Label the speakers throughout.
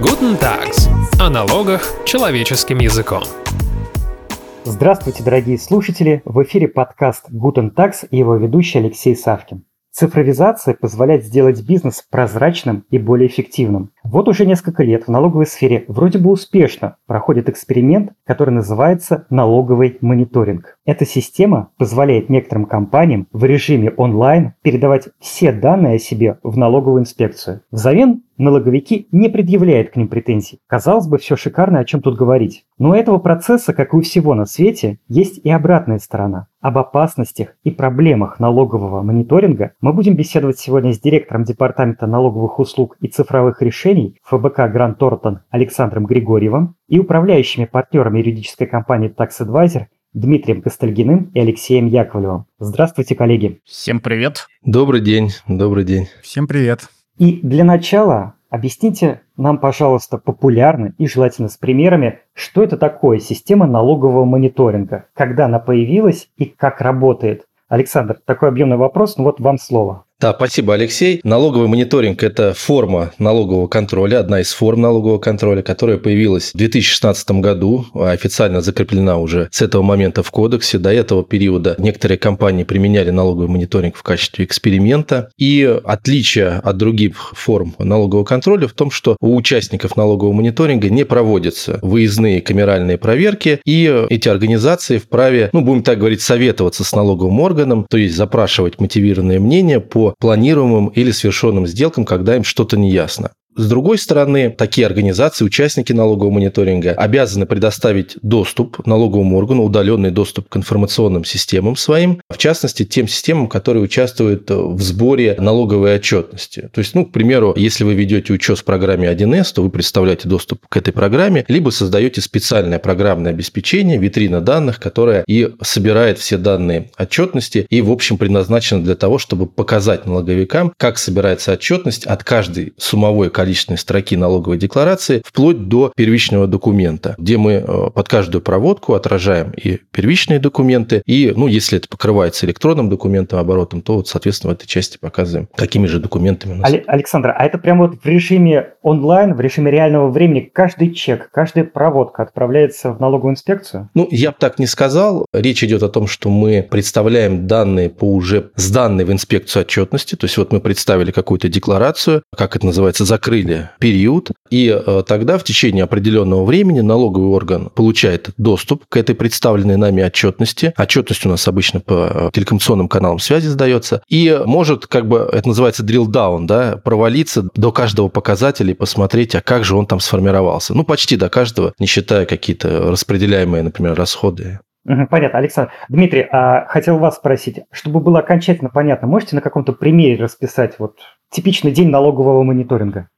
Speaker 1: Guten Tags. О налогах человеческим языком.
Speaker 2: Здравствуйте, дорогие слушатели! В эфире подкаст Guten Tax и его ведущий Алексей Савкин. Цифровизация позволяет сделать бизнес прозрачным и более эффективным. Вот уже несколько лет в налоговой сфере вроде бы успешно проходит эксперимент, который называется налоговый мониторинг. Эта система позволяет некоторым компаниям в режиме онлайн передавать все данные о себе в налоговую инспекцию. Взамен налоговики не предъявляют к ним претензий. Казалось бы, все шикарно, о чем тут говорить. Но у этого процесса, как и у всего на свете, есть и обратная сторона. Об опасностях и проблемах налогового мониторинга мы будем беседовать сегодня с директором Департамента налоговых услуг и цифровых решений ФБК Грант Тортон Александром Григорьевым и управляющими партнерами юридической компании Tax Advisor Дмитрием Костальгиным и Алексеем Яковлевым. Здравствуйте, коллеги.
Speaker 3: Всем привет.
Speaker 4: Добрый день, добрый день.
Speaker 5: Всем привет.
Speaker 2: И для начала объясните нам, пожалуйста, популярно и желательно с примерами, что это такое система налогового мониторинга, когда она появилась и как работает. Александр, такой объемный вопрос, ну вот вам слово.
Speaker 4: Да, спасибо, Алексей. Налоговый мониторинг – это форма налогового контроля, одна из форм налогового контроля, которая появилась в 2016 году, официально закреплена уже с этого момента в кодексе. До этого периода некоторые компании применяли налоговый мониторинг в качестве эксперимента. И отличие от других форм налогового контроля в том, что у участников налогового мониторинга не проводятся выездные камеральные проверки, и эти организации вправе, ну, будем так говорить, советоваться с налоговым органом, то есть запрашивать мотивированное мнение по планируемым или совершенным сделкам, когда им что-то не ясно. С другой стороны, такие организации, участники налогового мониторинга, обязаны предоставить доступ налоговому органу, удаленный доступ к информационным системам своим, в частности, тем системам, которые участвуют в сборе налоговой отчетности. То есть, ну, к примеру, если вы ведете учет в программе 1С, то вы представляете доступ к этой программе, либо создаете специальное программное обеспечение, витрина данных, которая и собирает все данные отчетности и, в общем, предназначена для того, чтобы показать налоговикам, как собирается отчетность от каждой суммовой количества количественной строки налоговой декларации вплоть до первичного документа, где мы э, под каждую проводку отражаем и первичные документы, и, ну, если это покрывается электронным документом оборотом, то вот, соответственно, в этой части показываем, какими же документами у нас.
Speaker 2: Александр, а это прямо вот в режиме онлайн, в режиме реального времени каждый чек, каждая проводка отправляется в налоговую инспекцию?
Speaker 4: Ну, я бы так не сказал. Речь идет о том, что мы представляем данные по уже сданной в инспекцию отчетности, то есть вот мы представили какую-то декларацию, как это называется, закрыли закрыли период, и э, тогда в течение определенного времени налоговый орган получает доступ к этой представленной нами отчетности. Отчетность у нас обычно по э, телекоммуникационным каналам связи сдается, и может, как бы, это называется drill down, да, провалиться до каждого показателя и посмотреть, а как же он там сформировался. Ну, почти до каждого, не считая какие-то распределяемые, например, расходы.
Speaker 2: Понятно, Александр. Дмитрий, а хотел вас спросить, чтобы было окончательно понятно, можете на каком-то примере расписать вот типичный день налогового мониторинга?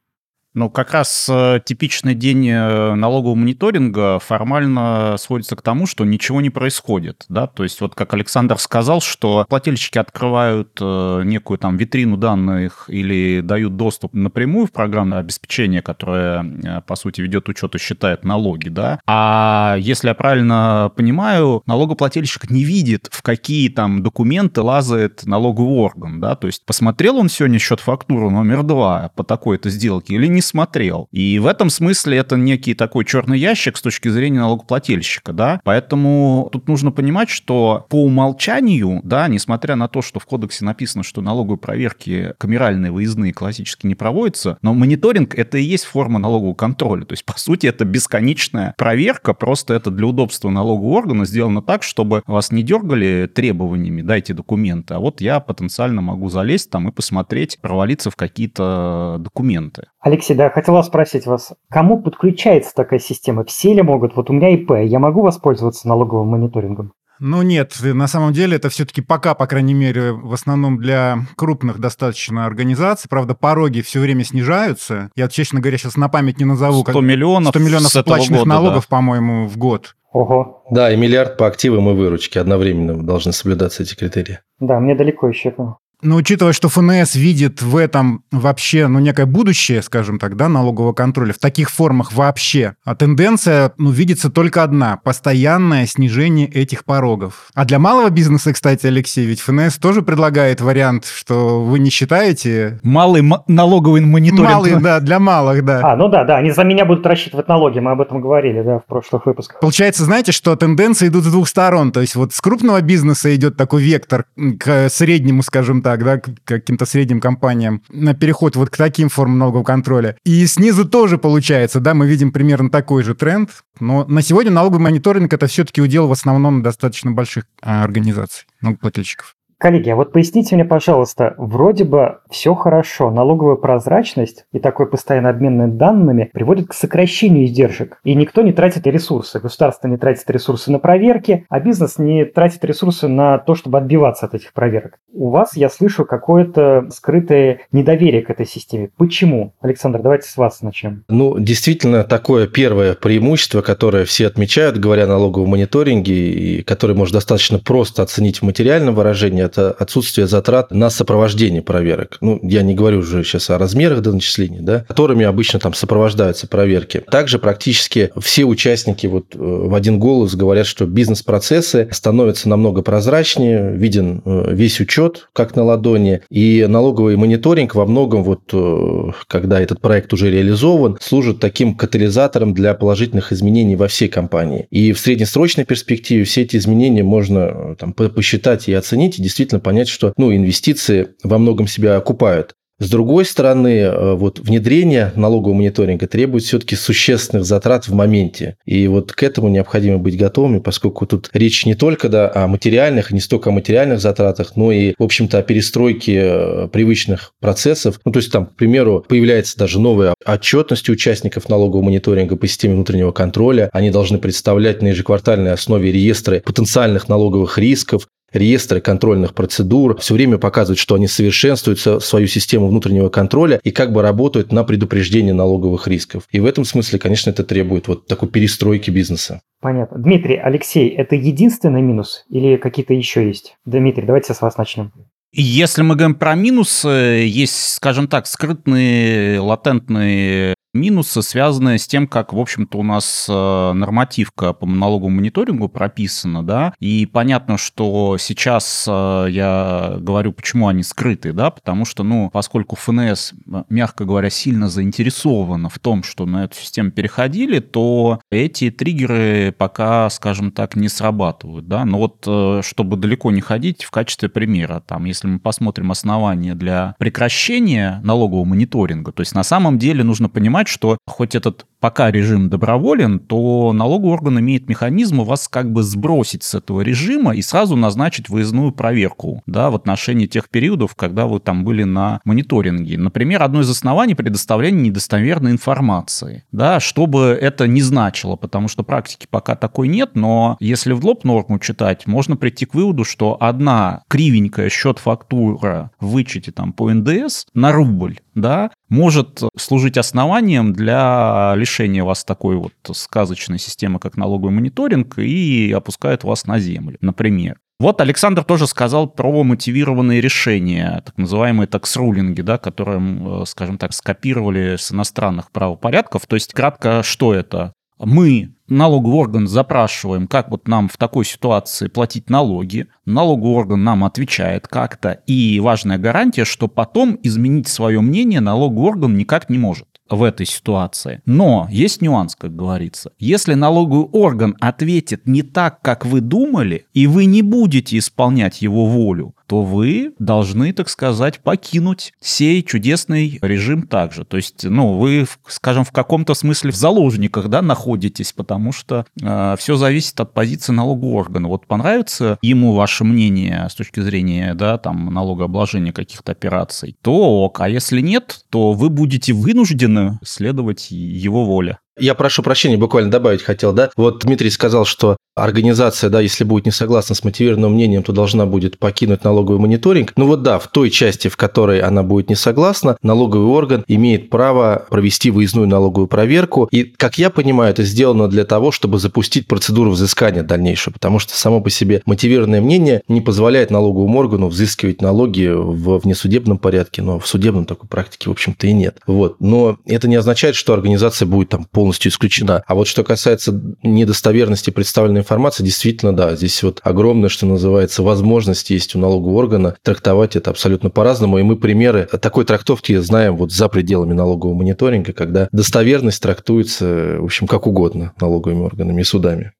Speaker 3: Ну, как раз э, типичный день э, налогового мониторинга формально сводится к тому, что ничего не происходит, да, то есть вот как Александр сказал, что плательщики открывают э, некую там витрину данных или дают доступ напрямую в программное обеспечение, которое, по сути, ведет учет и считает налоги, да, а если я правильно понимаю, налогоплательщик не видит, в какие там документы лазает налоговый орган, да, то есть посмотрел он сегодня счет-фактуру номер два по такой-то сделке или не не смотрел. И в этом смысле это некий такой черный ящик с точки зрения налогоплательщика, да. Поэтому тут нужно понимать, что по умолчанию, да, несмотря на то, что в кодексе написано, что налоговые проверки камеральные, выездные, классически не проводятся, но мониторинг — это и есть форма налогового контроля. То есть, по сути, это бесконечная проверка, просто это для удобства налогового органа сделано так, чтобы вас не дергали требованиями, дайте документы, а вот я потенциально могу залезть там и посмотреть, провалиться в какие-то документы.
Speaker 2: Алексей, да, хотела спросить вас, кому подключается такая система? Все ли могут? Вот у меня ИП, я могу воспользоваться налоговым мониторингом?
Speaker 5: Ну нет, на самом деле это все-таки пока, по крайней мере, в основном для крупных достаточно организаций. Правда, пороги все время снижаются. Я, честно говоря, сейчас на память не назову.
Speaker 3: 100 миллионов
Speaker 5: 100 миллионов оплаченных года, налогов, да. по-моему, в год.
Speaker 2: Ого.
Speaker 4: Да, и миллиард по активам и выручке. Одновременно должны соблюдаться эти критерии.
Speaker 2: Да, мне далеко еще.
Speaker 5: Но учитывая, что ФНС видит в этом вообще, ну, некое будущее, скажем так, да, налогового контроля, в таких формах вообще, а тенденция, ну, видится только одна – постоянное снижение этих порогов. А для малого бизнеса, кстати, Алексей, ведь ФНС тоже предлагает вариант, что вы не считаете...
Speaker 3: Малый налоговый мониторинг.
Speaker 5: Малый, да, для малых, да.
Speaker 2: А, ну да, да, они за меня будут рассчитывать налоги, мы об этом говорили, да, в прошлых выпусках.
Speaker 5: Получается, знаете, что тенденции идут с двух сторон, то есть вот с крупного бизнеса идет такой вектор к среднему, скажем так, да, к каким-то средним компаниям на переход вот к таким формам налогового контроля. И снизу тоже получается, да, мы видим примерно такой же тренд, но на сегодня налоговый мониторинг это все-таки удел в основном достаточно больших а, организаций, налогоплательщиков.
Speaker 2: Коллеги, а вот поясните мне, пожалуйста, вроде бы все хорошо, налоговая прозрачность и такой постоянный обмен данными приводит к сокращению издержек. И никто не тратит ресурсы. Государство не тратит ресурсы на проверки, а бизнес не тратит ресурсы на то, чтобы отбиваться от этих проверок. У вас я слышу какое-то скрытое недоверие к этой системе. Почему? Александр, давайте с вас начнем.
Speaker 4: Ну, действительно, такое первое преимущество, которое все отмечают, говоря о налоговом мониторинге, и которое можно достаточно просто оценить в материальном выражении, это отсутствие затрат на сопровождение проверок. Ну, я не говорю уже сейчас о размерах до начисления, да, которыми обычно там сопровождаются проверки. Также практически все участники вот э, в один голос говорят, что бизнес-процессы становятся намного прозрачнее, виден э, весь учет, как на ладони, и налоговый мониторинг во многом вот, э, когда этот проект уже реализован, служит таким катализатором для положительных изменений во всей компании. И в среднесрочной перспективе все эти изменения можно там, посчитать и оценить, и действительно действительно понять, что ну, инвестиции во многом себя окупают. С другой стороны, э, вот внедрение налогового мониторинга требует все-таки существенных затрат в моменте. И вот к этому необходимо быть готовыми, поскольку тут речь не только да, о материальных, не столько о материальных затратах, но и, в общем-то, о перестройке э, привычных процессов. Ну, то есть там, к примеру, появляется даже новая отчетность участников налогового мониторинга по системе внутреннего контроля. Они должны представлять на ежеквартальной основе реестры потенциальных налоговых рисков, реестры контрольных процедур, все время показывают, что они совершенствуют свою систему внутреннего контроля и как бы работают на предупреждение налоговых рисков. И в этом смысле, конечно, это требует вот такой перестройки бизнеса.
Speaker 2: Понятно. Дмитрий, Алексей, это единственный минус или какие-то еще есть? Дмитрий, давайте с вас начнем.
Speaker 3: Если мы говорим про минусы, есть, скажем так, скрытные, латентные Минусы связаны с тем, как, в общем-то, у нас э, нормативка по налоговому мониторингу прописана, да, и понятно, что сейчас э, я говорю, почему они скрыты, да, потому что, ну, поскольку ФНС, мягко говоря, сильно заинтересована в том, что на эту систему переходили, то эти триггеры пока, скажем так, не срабатывают, да, но вот э, чтобы далеко не ходить, в качестве примера, там, если мы посмотрим основания для прекращения налогового мониторинга, то есть на самом деле нужно понимать, понимать, что хоть этот пока режим доброволен, то налоговый орган имеет механизм у вас как бы сбросить с этого режима и сразу назначить выездную проверку да, в отношении тех периодов, когда вы там были на мониторинге. Например, одно из оснований предоставления недостоверной информации, да, чтобы это не значило, потому что практики пока такой нет, но если в лоб норму читать, можно прийти к выводу, что одна кривенькая счет-фактура в вычете там по НДС на рубль, да, может служить основанием для лишения вас такой вот сказочной системы, как налоговый мониторинг, и опускает вас на землю, например. Вот Александр тоже сказал про мотивированные решения, так называемые такс-рулинги, да, которые, скажем так, скопировали с иностранных правопорядков. То есть, кратко, что это? Мы, налоговый орган, запрашиваем, как вот нам в такой ситуации платить налоги. Налоговый орган нам отвечает как-то. И важная гарантия, что потом изменить свое мнение налоговый орган никак не может в этой ситуации. Но есть нюанс, как говорится. Если налоговый орган ответит не так, как вы думали, и вы не будете исполнять его волю, то вы должны, так сказать, покинуть сей чудесный режим также. То есть, ну, вы, скажем, в каком-то смысле в заложниках, да, находитесь, потому что э, все зависит от позиции налогового органа. Вот понравится ему ваше мнение с точки зрения, да, там, налогообложения каких-то операций, то ок. А если нет, то вы будете вынуждены следовать его воле.
Speaker 4: Я прошу прощения, буквально добавить хотел, да? Вот Дмитрий сказал, что организация, да, если будет не согласна с мотивированным мнением, то должна будет покинуть налоговый мониторинг. Ну вот да, в той части, в которой она будет не согласна, налоговый орган имеет право провести выездную налоговую проверку. И, как я понимаю, это сделано для того, чтобы запустить процедуру взыскания дальнейшего, потому что само по себе мотивированное мнение не позволяет налоговому органу взыскивать налоги в внесудебном порядке, но в судебном такой практики, в общем-то, и нет. Вот. Но это не означает, что организация будет там полностью исключена. А вот что касается недостоверности представленной информации, действительно, да, здесь вот огромное, что называется, возможность есть у налогового органа трактовать это абсолютно по-разному. И мы примеры такой трактовки знаем вот за пределами налогового мониторинга, когда достоверность трактуется, в общем, как угодно налоговыми органами и судами.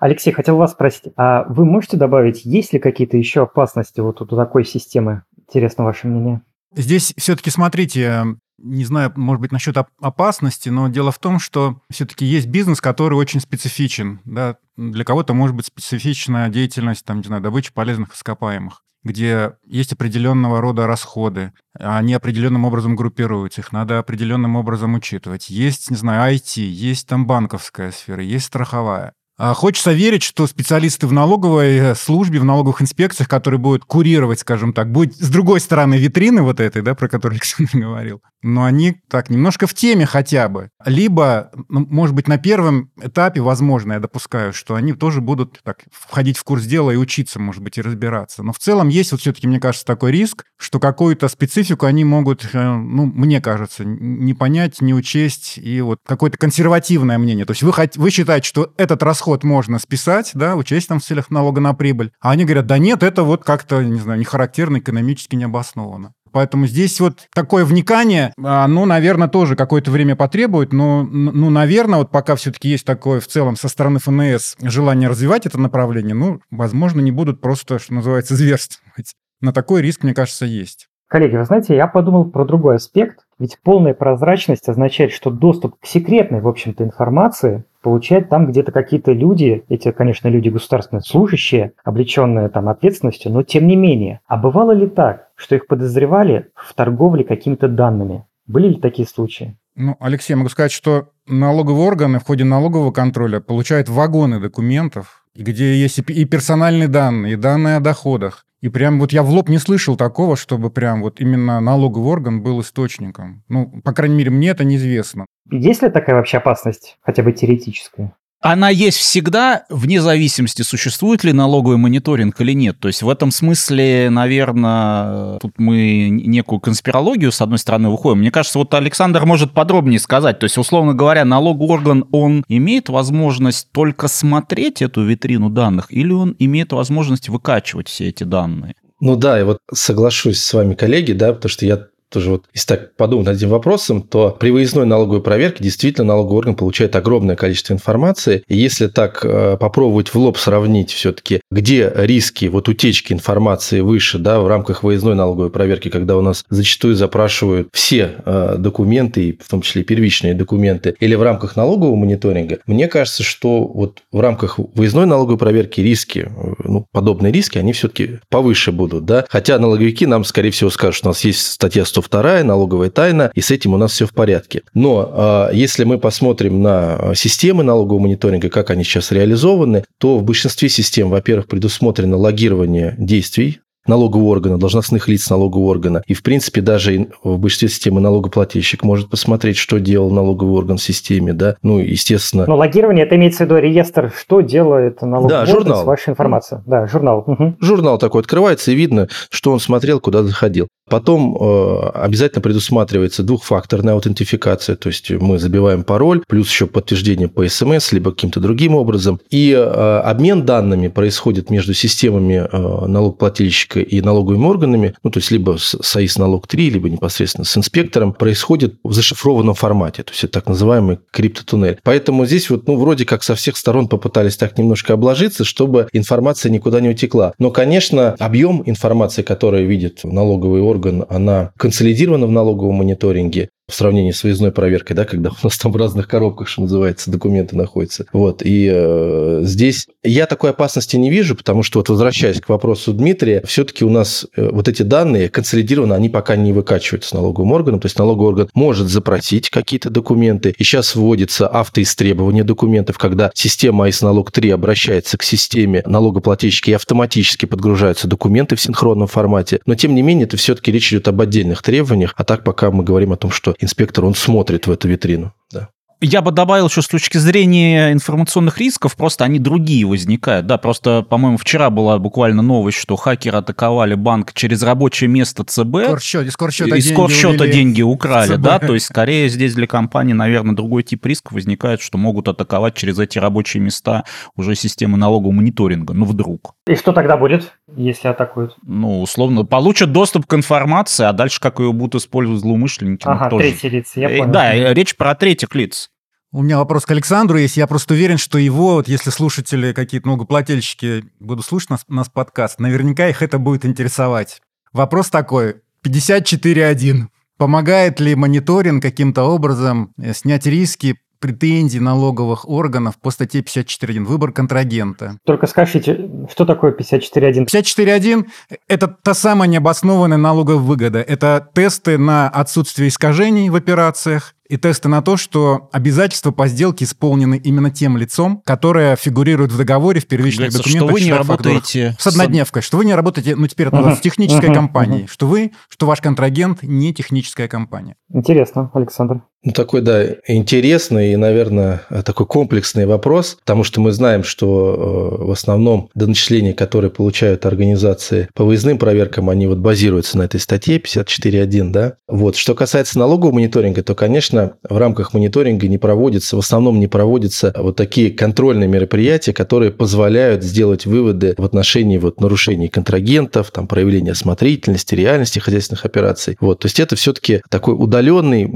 Speaker 2: Алексей, хотел вас спросить, а вы можете добавить, есть ли какие-то еще опасности вот у такой системы? Интересно ваше мнение.
Speaker 5: Здесь все-таки смотрите, не знаю, может быть, насчет опасности, но дело в том, что все-таки есть бизнес, который очень специфичен. Да? Для кого-то может быть специфичная деятельность, там, не знаю, добычи полезных ископаемых где есть определенного рода расходы, они определенным образом группируются, их надо определенным образом учитывать. Есть, не знаю, IT, есть там банковская сфера, есть страховая. А хочется верить, что специалисты в налоговой э, службе, в налоговых инспекциях, которые будут курировать, скажем так, будет с другой стороны витрины вот этой, да, про которую Александр говорил, но они так немножко в теме хотя бы. Либо, может быть, на первом этапе, возможно, я допускаю, что они тоже будут так входить в курс дела и учиться, может быть, и разбираться. Но в целом есть вот все-таки, мне кажется, такой риск, что какую-то специфику они могут, э, ну, мне кажется, не понять, не учесть, и вот какое-то консервативное мнение. То есть вы, вы считаете, что этот расход расход можно списать, да, учесть там в целях налога на прибыль. А они говорят, да нет, это вот как-то, не знаю, не характерно, экономически не обосновано. Поэтому здесь вот такое вникание, оно, наверное, тоже какое-то время потребует, но, ну, наверное, вот пока все-таки есть такое в целом со стороны ФНС желание развивать это направление, ну, возможно, не будут просто, что называется, зверствовать. На такой риск, мне кажется, есть.
Speaker 2: Коллеги, вы знаете, я подумал про другой аспект. Ведь полная прозрачность означает, что доступ к секретной, в общем-то, информации получать там где-то какие-то люди, эти, конечно, люди государственные служащие, облеченные там ответственностью, но тем не менее. А бывало ли так, что их подозревали в торговле какими-то данными? Были ли такие случаи?
Speaker 5: Ну, Алексей, могу сказать, что налоговые органы в ходе налогового контроля получают вагоны документов, где есть и персональные данные, и данные о доходах, и прям вот я в лоб не слышал такого, чтобы прям вот именно налоговый орган был источником. Ну, по крайней мере, мне это неизвестно.
Speaker 2: Есть ли такая вообще опасность, хотя бы теоретическая?
Speaker 3: Она есть всегда, вне зависимости, существует ли налоговый мониторинг или нет. То есть в этом смысле, наверное, тут мы некую конспирологию, с одной стороны, выходим. Мне кажется, вот Александр может подробнее сказать. То есть, условно говоря, налоговый орган, он имеет возможность только смотреть эту витрину данных или он имеет возможность выкачивать все эти данные?
Speaker 4: Ну да, я вот соглашусь с вами, коллеги, да, потому что я тоже вот, если так подумать над этим вопросом, то при выездной налоговой проверке действительно налоговый орган получает огромное количество информации. И если так э, попробовать в лоб сравнить все-таки, где риски вот утечки информации выше, да, в рамках выездной налоговой проверки, когда у нас зачастую запрашивают все э, документы, в том числе первичные документы, или в рамках налогового мониторинга, мне кажется, что вот в рамках выездной налоговой проверки риски, э, ну, подобные риски, они все-таки повыше будут, да. Хотя налоговики нам, скорее всего, скажут, что у нас есть статья 100 вторая налоговая тайна, и с этим у нас все в порядке. Но а, если мы посмотрим на системы налогового мониторинга, как они сейчас реализованы, то в большинстве систем, во-первых, предусмотрено логирование действий налогового органа, должностных лиц налогового органа. И, в принципе, даже в большинстве системы налогоплательщик может посмотреть, что делал налоговый орган в системе, да, ну, естественно.
Speaker 2: Но логирование, это имеется в виду реестр, что делает налоговый да, орган журнал. с вашей информацией. Да, журнал. Угу.
Speaker 4: Журнал такой открывается, и видно, что он смотрел, куда заходил. Потом э, обязательно предусматривается двухфакторная аутентификация, то есть мы забиваем пароль, плюс еще подтверждение по СМС, либо каким-то другим образом. И э, обмен данными происходит между системами э, налогоплательщика и налоговыми органами, ну, то есть либо с САИС налог 3, либо непосредственно с инспектором, происходит в зашифрованном формате, то есть это так называемый криптотуннель. Поэтому здесь вот, ну, вроде как со всех сторон попытались так немножко обложиться, чтобы информация никуда не утекла. Но, конечно, объем информации, которую видит налоговый орган, она консолидирована в налоговом мониторинге. В сравнении с выездной проверкой, да, когда у нас там в разных коробках, что называется, документы находятся. Вот, и э, здесь я такой опасности не вижу, потому что, вот возвращаясь к вопросу Дмитрия, все-таки у нас э, вот эти данные консолидированы, они пока не выкачиваются налоговым органом, то есть налоговый орган может запросить какие-то документы, и сейчас вводится автоистребование документов, когда система АИС налог 3 обращается к системе налогоплательщика и автоматически подгружаются документы в синхронном формате, но тем не менее это все-таки речь идет об отдельных требованиях, а так пока мы говорим о том, что инспектор, он смотрит в эту витрину. Да.
Speaker 3: Я бы добавил еще с точки зрения информационных рисков, просто они другие возникают. Да, просто, по-моему, вчера была буквально новость, что хакеры атаковали банк через рабочее место ЦБ.
Speaker 5: Скорсчет, из скорсчета,
Speaker 3: из скорсчета деньги украли, да, то есть скорее здесь для компании, наверное, другой тип риска возникает, что могут атаковать через эти рабочие места уже системы налогового мониторинга, ну вдруг.
Speaker 2: И что тогда будет, если атакуют?
Speaker 3: Ну, условно, получат доступ к информации, а дальше как ее будут использовать злоумышленники.
Speaker 2: Ну, ага,
Speaker 3: тоже.
Speaker 2: третьи лица, я понял.
Speaker 3: Да, речь про третьих лиц.
Speaker 5: У меня вопрос к Александру есть. Я просто уверен, что его, вот если слушатели какие-то многоплательщики будут слушать нас, нас подкаст, наверняка их это будет интересовать. Вопрос такой. 54.1. Помогает ли мониторинг каким-то образом э, снять риски претензий налоговых органов по статье 54.1 «Выбор контрагента».
Speaker 2: Только скажите, что такое 54.1?
Speaker 5: 54.1 – это та самая необоснованная налоговая выгода. Это тесты на отсутствие искажений в операциях, и тесты на то, что обязательства по сделке исполнены именно тем лицом, которое фигурирует в договоре в первичных
Speaker 3: Говорится,
Speaker 5: документах.
Speaker 3: Что вы не работаете
Speaker 5: с однодневкой, что вы не работаете, ну теперь это
Speaker 2: Ага,
Speaker 5: с технической компанией, что вы, что ваш контрагент не техническая компания.
Speaker 2: Интересно, Александр.
Speaker 4: Ну, такой, да, интересный и, наверное, такой комплексный вопрос, потому что мы знаем, что э, в основном доначисления, которые получают организации по выездным проверкам, они вот базируются на этой статье 54.1, да. Вот. Что касается налогового мониторинга, то, конечно, в рамках мониторинга не проводится, в основном не проводятся вот такие контрольные мероприятия, которые позволяют сделать выводы в отношении вот нарушений контрагентов, там, проявления осмотрительности, реальности хозяйственных операций. Вот. То есть это все-таки такой удаленный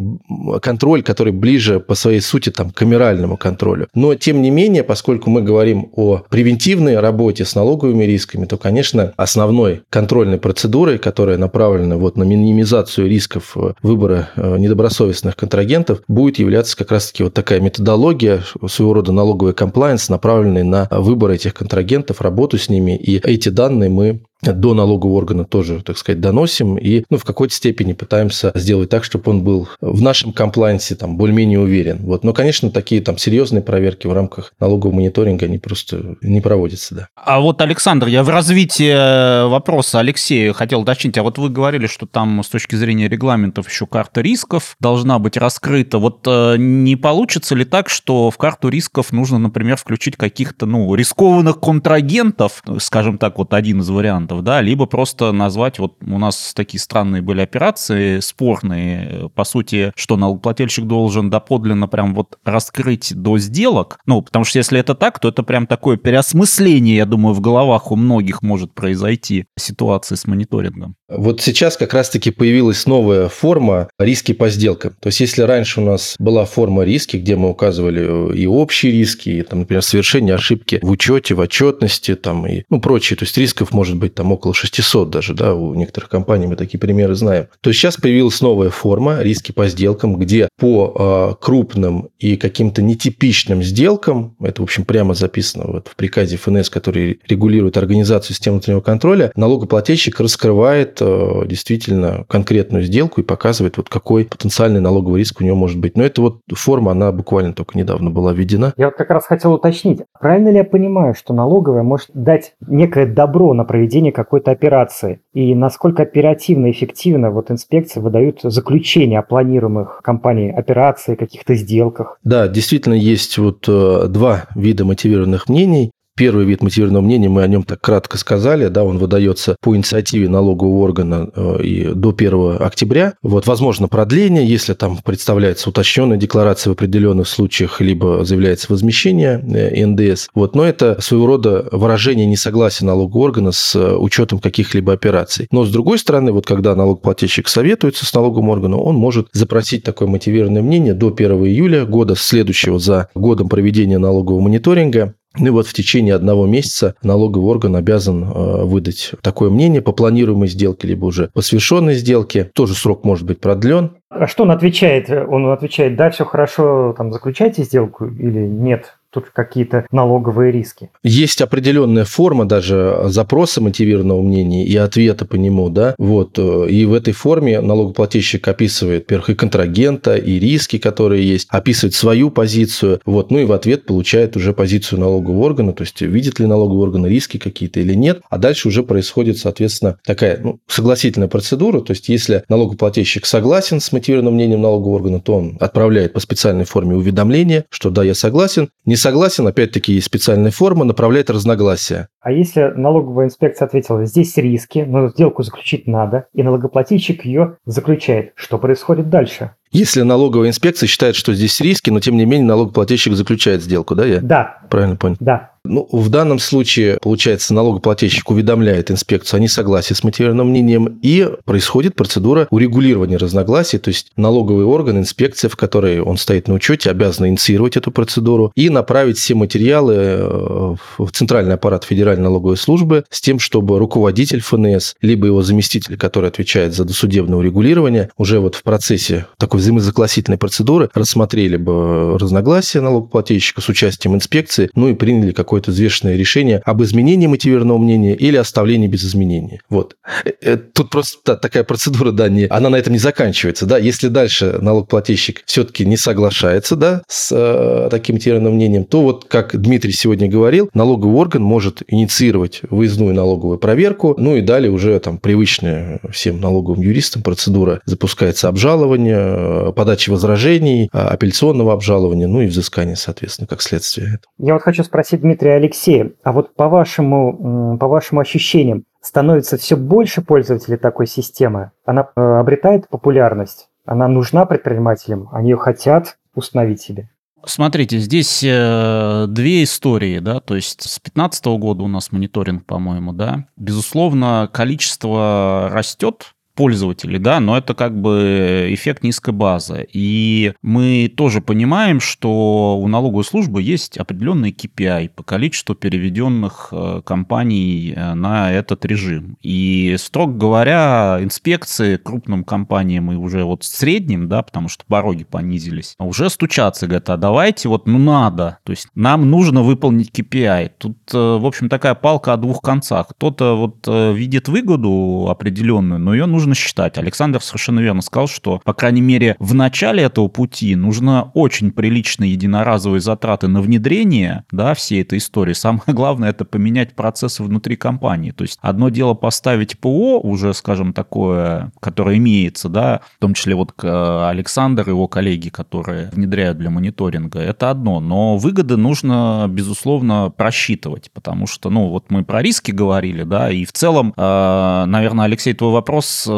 Speaker 4: который ближе по своей сути там, к камеральному контролю. Но, тем не менее, поскольку мы говорим о превентивной работе с налоговыми рисками, то, конечно, основной контрольной процедурой, которая направлена вот на минимизацию рисков э, выбора э, недобросовестных контрагентов, будет являться как раз-таки вот такая методология, своего рода налоговый комплайенс, направленный на выбор этих контрагентов, работу с ними. И эти данные мы до налогового органа тоже, так сказать, доносим и ну, в какой-то степени пытаемся сделать так, чтобы он был в нашем комплайнсе там более-менее уверен. Вот. Но, конечно, такие там серьезные проверки в рамках налогового мониторинга, они просто не проводятся, да.
Speaker 3: А вот, Александр, я в развитии вопроса Алексею хотел уточнить. А вот вы говорили, что там с точки зрения регламентов еще карта рисков должна быть раскрыта. Вот э, не получится ли так, что в карту рисков нужно, например, включить каких-то, ну, рискованных контрагентов, скажем так, вот один из вариантов, да, либо просто назвать, вот у нас такие странные были операции, спорные, по сути, что налогоплательщик должен доподлинно прям вот раскрыть до сделок, ну, потому что если это так, то это прям такое переосмысление, я думаю, в головах у многих может произойти ситуации с мониторингом.
Speaker 4: Вот сейчас как раз-таки появилась новая форма риски по сделкам. То есть, если раньше у нас была форма риски, где мы указывали и общие риски, и, там, например, совершение ошибки в учете, в отчетности, там, и ну, прочие, то есть, рисков может быть там около 600 даже, да, у некоторых компаний мы такие примеры знаем. То есть, сейчас появилась новая форма риски по сделкам, где по э, крупным и каким-то нетипичным сделкам, это, в общем, прямо записано вот в приказе ФНС, который регулирует организацию системы внутреннего контроля, налогоплательщик раскрывает э, действительно конкретную сделку и показывает, вот какой потенциальный налоговый риск у него может быть. Но эта вот форма, она буквально только недавно была введена.
Speaker 2: Я вот как раз хотел уточнить, правильно ли я понимаю, что налоговая может дать некое добро на проведение какой-то операции? И насколько оперативно и эффективно вот инспекции выдают заключения о планируемых компанией операции, каких-то сделках?
Speaker 4: Да, действительно есть вот э, два вида мотивированных мнений. Первый вид мотивированного мнения, мы о нем так кратко сказали, да, он выдается по инициативе налогового органа э, и до 1 октября. Вот, возможно, продление, если там представляется уточненная декларация в определенных случаях, либо заявляется возмещение э, НДС. Вот, но это своего рода выражение несогласия налогового органа с э, учетом каких-либо операций. Но с другой стороны, вот когда налогоплательщик советуется с налоговым органом, он может запросить такое мотивированное мнение до 1 июля года следующего за годом проведения налогового мониторинга. Ну и вот в течение одного месяца налоговый орган обязан э, выдать такое мнение по планируемой сделке, либо уже по совершенной сделке. Тоже срок может быть продлен.
Speaker 2: А что он отвечает? Он отвечает, да, все хорошо, там, заключайте сделку или нет? Тут какие-то налоговые риски.
Speaker 4: Есть определенная форма даже запроса мотивированного мнения и ответа по нему, да, вот, и в этой форме налогоплательщик описывает, во-первых, и контрагента, и риски, которые есть, описывает свою позицию, вот, ну и в ответ получает уже позицию налогового органа, то есть видит ли налоговый орган риски какие-то или нет, а дальше уже происходит, соответственно, такая ну, согласительная процедура, то есть если налогоплательщик согласен с мотивированным мнением налогового органа, то он отправляет по специальной форме уведомление, что да, я согласен, не согласен, опять-таки есть специальная форма, направляет разногласия.
Speaker 2: А если налоговая инспекция ответила, здесь риски, но сделку заключить надо, и налогоплательщик ее заключает, что происходит дальше?
Speaker 4: Если налоговая инспекция считает, что здесь риски, но тем не менее налогоплательщик заключает сделку, да, я?
Speaker 2: Да.
Speaker 4: Правильно понял?
Speaker 2: Да.
Speaker 4: Ну, в данном случае, получается, налогоплательщик уведомляет инспекцию о несогласии с мотивированным мнением, и происходит процедура урегулирования разногласий, то есть налоговый орган, инспекция, в которой он стоит на учете, обязана инициировать эту процедуру и направить все материалы э, в центральный аппарат Федеральной налоговой службы с тем, чтобы руководитель ФНС, либо его заместитель, который отвечает за досудебное урегулирование, уже вот в процессе такой взаимозагласительной процедуры рассмотрели бы разногласия налогоплательщика с участием инспекции, ну и приняли какой какое-то взвешенное решение об изменении мотивированного мнения или оставлении без изменения. Вот. Э, э, тут просто да, такая процедура, да, не, она на этом не заканчивается. Да. Если дальше налогоплательщик все-таки не соглашается да, с э, таким мотивированным мнением, то вот, как Дмитрий сегодня говорил, налоговый орган может инициировать выездную налоговую проверку, ну и далее уже там привычная всем налоговым юристам процедура запускается обжалование, подача возражений, апелляционного обжалования, ну и взыскание, соответственно, как следствие.
Speaker 2: Я вот хочу спросить, Дмитрий, Дмитрий Алексеев, а вот по вашему, по вашим ощущениям, становится все больше пользователей такой системы? Она э, обретает популярность? Она нужна предпринимателям? Они ее хотят установить себе?
Speaker 3: Смотрите, здесь э, две истории, да, то есть с 2015 года у нас мониторинг, по-моему, да. Безусловно, количество растет, пользователей, да, но это как бы эффект низкой базы. И мы тоже понимаем, что у налоговой службы есть определенный KPI по количеству переведенных э, компаний э, на этот режим. И, строго говоря, инспекции крупным компаниям и уже вот средним, да, потому что пороги понизились, уже стучатся, говорят, а давайте вот, ну надо, то есть нам нужно выполнить KPI. Тут, э, в общем, такая палка о двух концах. Кто-то вот видит выгоду определенную, но ее нужно нужно считать. Александр совершенно верно сказал, что, по крайней мере, в начале этого пути нужно очень приличные единоразовые затраты на внедрение да, всей этой истории. Самое главное – это поменять процессы внутри компании. То есть одно дело поставить ПО, уже, скажем, такое, которое имеется, да, в том числе вот Александр и его коллеги, которые внедряют для мониторинга, это одно. Но выгоды нужно, безусловно, просчитывать, потому что, ну, вот мы про риски говорили, да, и в целом, э, наверное, Алексей, твой вопрос э, Э,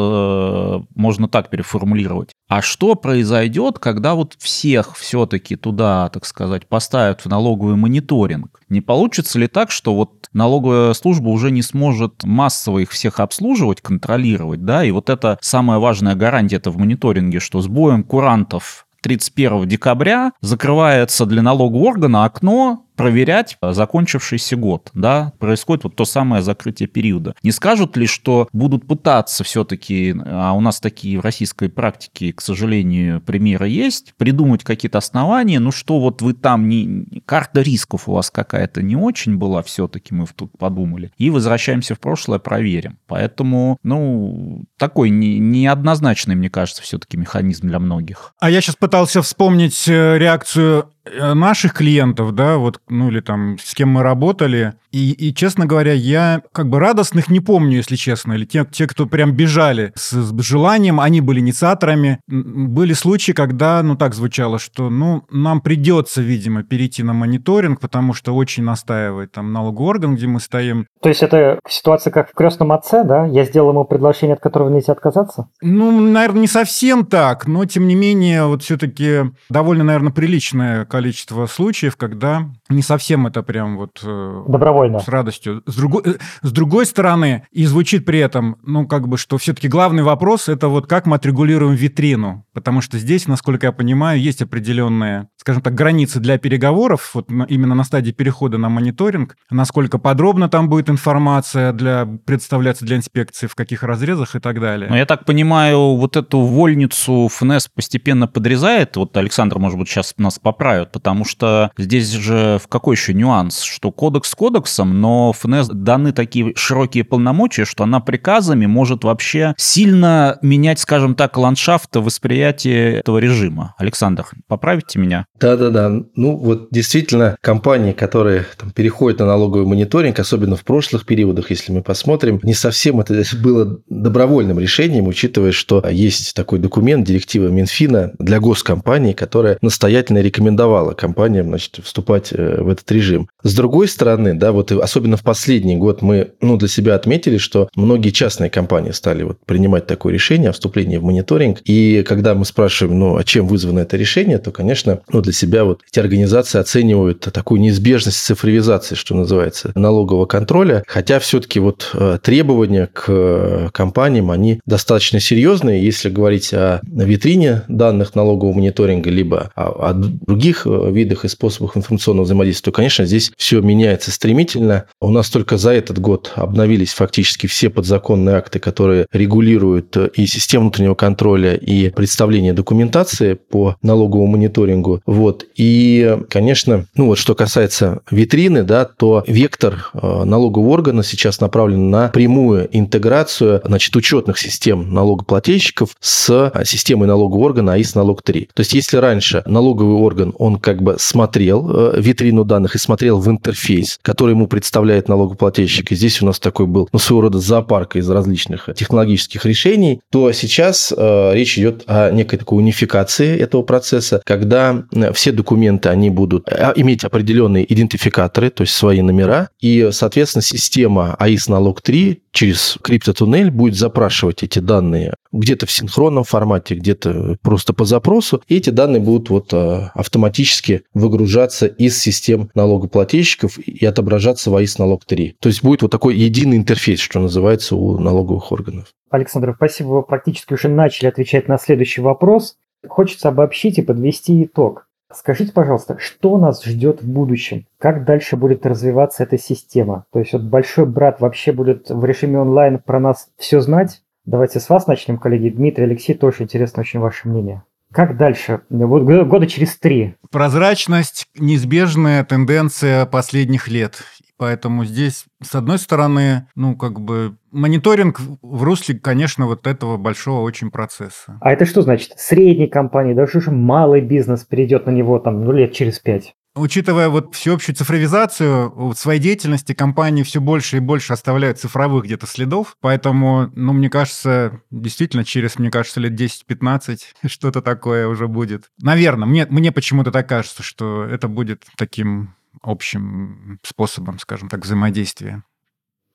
Speaker 3: можно так переформулировать. А что произойдет, когда вот всех все-таки туда, так сказать, поставят в налоговый мониторинг? Не получится ли так, что вот налоговая служба уже не сможет массово их всех обслуживать, контролировать, да, и вот это самая важная гарантия это в мониторинге, что с боем курантов 31 декабря закрывается для налогового органа окно проверять закончившийся год, да, происходит вот то самое закрытие периода. Не скажут ли, что будут пытаться все-таки, а у нас такие в российской практике, к сожалению, примеры есть, придумать какие-то основания, ну что вот вы там не... Карта рисков у вас какая-то не очень была все-таки, мы тут подумали, и возвращаемся в прошлое, проверим. Поэтому, ну, такой не, неоднозначный, мне кажется, все-таки механизм для многих.
Speaker 5: А я сейчас пытался вспомнить э, реакцию наших клиентов, да, вот, ну или там с кем мы работали, и, и, честно говоря, я как бы радостных не помню, если честно, или те, те кто прям бежали с, с желанием, они были инициаторами. Были случаи, когда, ну так звучало, что, ну, нам придется, видимо, перейти на мониторинг, потому что очень настаивает там налоговый орган, где мы стоим.
Speaker 2: То есть это ситуация как в крестном отце, да? Я сделал ему предложение, от которого нельзя отказаться?
Speaker 5: Ну, наверное, не совсем так, но тем не менее, вот все-таки довольно, наверное, приличная количество случаев, когда не совсем это прям вот... э,
Speaker 2: Добровольно.
Speaker 5: С радостью. С другой, э, с другой стороны, и звучит при этом, ну, как бы, что все-таки главный вопрос это вот как мы отрегулируем витрину. Потому что здесь, насколько я понимаю, есть определенные, скажем так, границы для переговоров, вот именно на стадии перехода на мониторинг, насколько подробно там будет информация для представляться для инспекции, в каких разрезах и так далее.
Speaker 3: Но я так понимаю, вот эту вольницу ФНС постепенно подрезает. Вот Александр, может быть, сейчас нас поправит, потому что здесь же в какой еще нюанс, что кодекс кодексом, но ФНС даны такие широкие полномочия, что она приказами может вообще сильно менять, скажем так, ландшафт восприятия этого режима. Александр, поправите меня?
Speaker 4: Да-да-да. Ну, вот действительно, компании, которые там, переходят на налоговый мониторинг, особенно в прошлых периодах, если мы посмотрим, не совсем это было добровольным решением, учитывая, что есть такой документ, директива Минфина для госкомпаний, которая настоятельно рекомендовала компаниям значит, вступать э, в этот режим. С другой стороны, да, вот особенно в последний год мы ну, для себя отметили, что многие частные компании стали вот принимать такое решение о вступлении в мониторинг. И когда мы спрашиваем, ну, а чем вызвано это решение, то, конечно, ну, для себя вот эти организации оценивают такую неизбежность цифровизации, что называется, налогового контроля. Хотя все-таки вот э, требования к э, компаниям, они достаточно серьезные. Если говорить о витрине данных налогового мониторинга, либо о, о других э, видах и способах информационного взаимодействия, то, конечно, здесь все меняется стремительно. У нас только за этот год обновились фактически все подзаконные акты, которые регулируют э, и систему внутреннего контроля, и представление документации по налоговому мониторингу. Вот. И, конечно, ну вот что касается витрины, да, то вектор э, налогового органа сейчас направлен на прямую интеграцию значит, учетных систем налогоплательщиков с э, системой налогового органа АИС налог 3. То есть, если раньше налоговый орган, он как бы смотрел э, витрину данных и смотрел в интерфейс, который ему представляет налогоплательщик, и здесь у нас такой был, ну, своего рода зоопарк из различных технологических решений, то сейчас э, речь идет о некой такой унификации этого процесса, когда э, все документы, они будут э, иметь определенные идентификаторы, то есть свои номера, и, соответственно, система АИС налог 3 через криптотуннель будет запрашивать эти данные где-то в синхронном формате, где-то просто по запросу, и эти данные будут вот э, автоматически выгружаться из систем налогоплательщиков и отображаться в АИС налог 3. То есть будет вот такой единый интерфейс, что называется, у налоговых органов.
Speaker 2: Александр, спасибо, вы практически уже начали отвечать на следующий вопрос. Хочется обобщить и подвести итог. Скажите, пожалуйста, что нас ждет в будущем? Как дальше будет развиваться эта система? То есть вот большой брат вообще будет в режиме онлайн про нас все знать? Давайте с вас начнем, коллеги. Дмитрий, Алексей, тоже интересно очень ваше мнение. Как дальше? Вот года через три.
Speaker 5: Прозрачность – неизбежная тенденция последних лет. Поэтому здесь, с одной стороны, ну, как бы, мониторинг в- русле, конечно, вот этого большого очень процесса.
Speaker 2: А это что значит? Средней компании, даже уже малый бизнес перейдет на него там, ну, лет через пять.
Speaker 5: Учитывая вот всеобщую цифровизацию, в своей деятельности компании все больше и больше оставляют цифровых где-то следов, поэтому, ну, мне кажется, действительно, через, мне кажется, лет 10-15 что-то такое уже будет. Наверное, мне, мне почему-то так кажется, что это будет таким общим способом, скажем так, взаимодействия.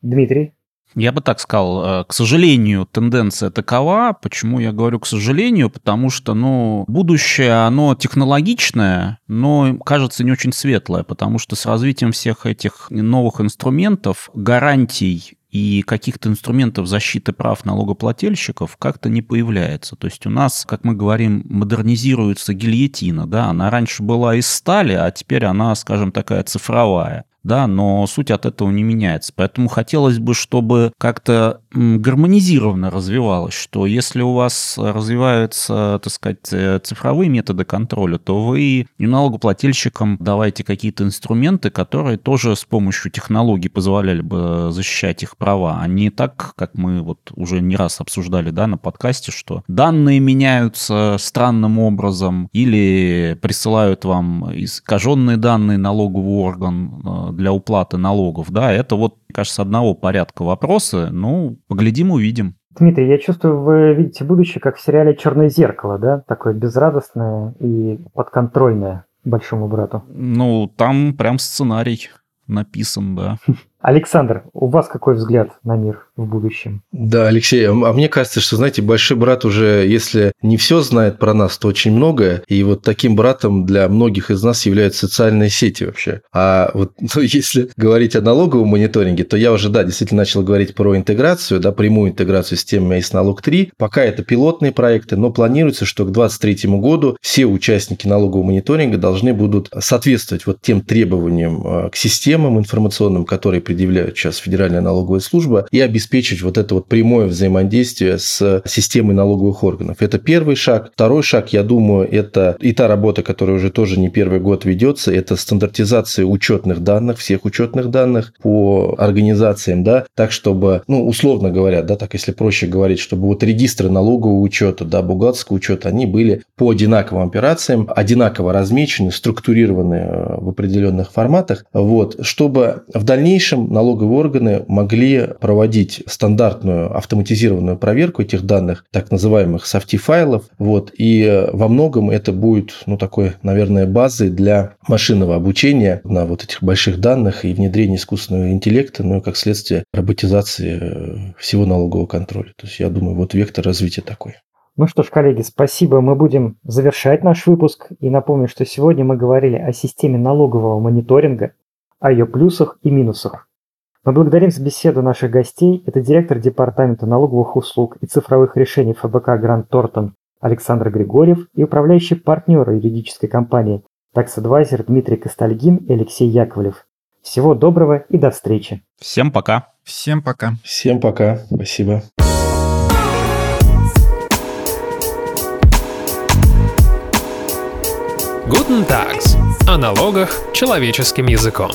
Speaker 2: Дмитрий?
Speaker 3: Я бы так сказал, э, к сожалению, тенденция такова. Почему я говорю к сожалению? Потому что, ну, будущее, оно технологичное, но, кажется, не очень светлое, потому что с развитием всех этих новых инструментов, гарантий и каких-то инструментов защиты прав налогоплательщиков как-то не появляется. То есть у нас, как мы говорим, модернизируется гильотина, да, она раньше была из стали, а теперь она, скажем, такая цифровая да, но суть от этого не меняется. Поэтому хотелось бы, чтобы как-то гармонизированно развивалось, что если у вас развиваются, так сказать, э, цифровые методы контроля, то вы и налогоплательщикам давайте какие-то инструменты, которые тоже с помощью технологий позволяли бы защищать их права, а не так, как мы вот уже не раз обсуждали, да, на подкасте, что данные меняются странным образом или присылают вам искаженные данные налоговый орган э, для уплаты налогов, да, это вот, кажется, одного порядка вопросы, ну, поглядим, увидим.
Speaker 2: Дмитрий, я чувствую, вы видите будущее как в сериале «Черное зеркало», да? Такое безрадостное и подконтрольное большому брату.
Speaker 3: Ну, там прям сценарий написан, да.
Speaker 2: Александр, у вас какой взгляд на мир в будущем?
Speaker 4: Да, Алексей, а мне кажется, что, знаете, большой брат уже, если не все знает про нас, то очень многое. И вот таким братом для многих из нас являются социальные сети вообще. А вот ну, если говорить о налоговом мониторинге, то я уже, да, действительно начал говорить про интеграцию, да, прямую интеграцию с темой АИС налог 3. Пока это пилотные проекты, но планируется, что к 2023 году все участники налогового мониторинга должны будут соответствовать вот тем требованиям э, к системам информационным, которые предъявляют сейчас Федеральная налоговая служба, и обеспечить вот это вот прямое взаимодействие с системой налоговых органов. Это первый шаг. Второй шаг, я думаю, это и та работа, которая уже тоже не первый год ведется, это стандартизация учетных данных, всех учетных данных по организациям, да, так, чтобы, ну, условно говоря, да, так если проще говорить, чтобы вот регистры налогового учета, да, бухгалтерского учета, они были по одинаковым операциям, одинаково размечены, структурированы э, в определенных форматах, вот, чтобы в дальнейшем налоговые органы могли проводить стандартную автоматизированную проверку этих данных, так называемых софти-файлов, вот, и во многом это будет, ну, такой, наверное, базой для машинного обучения на вот этих больших данных и внедрения искусственного интеллекта, ну, и как следствие роботизации э, всего налогового контроля. То есть, я думаю, вот вектор развития такой.
Speaker 2: Ну что ж, коллеги, спасибо. Мы будем завершать наш выпуск. И напомню, что сегодня мы говорили о системе налогового мониторинга, о ее плюсах и минусах. Мы благодарим за беседу наших гостей. Это директор Департамента налоговых услуг и цифровых решений ФБК Гранд Тортон Александр Григорьев и управляющий партнер юридической компании Advisor Дмитрий Костальгин и Алексей Яковлев. Всего доброго и до встречи.
Speaker 3: Всем пока.
Speaker 5: Всем пока.
Speaker 4: Всем пока. Спасибо.
Speaker 1: Guten Tags. О налогах человеческим языком.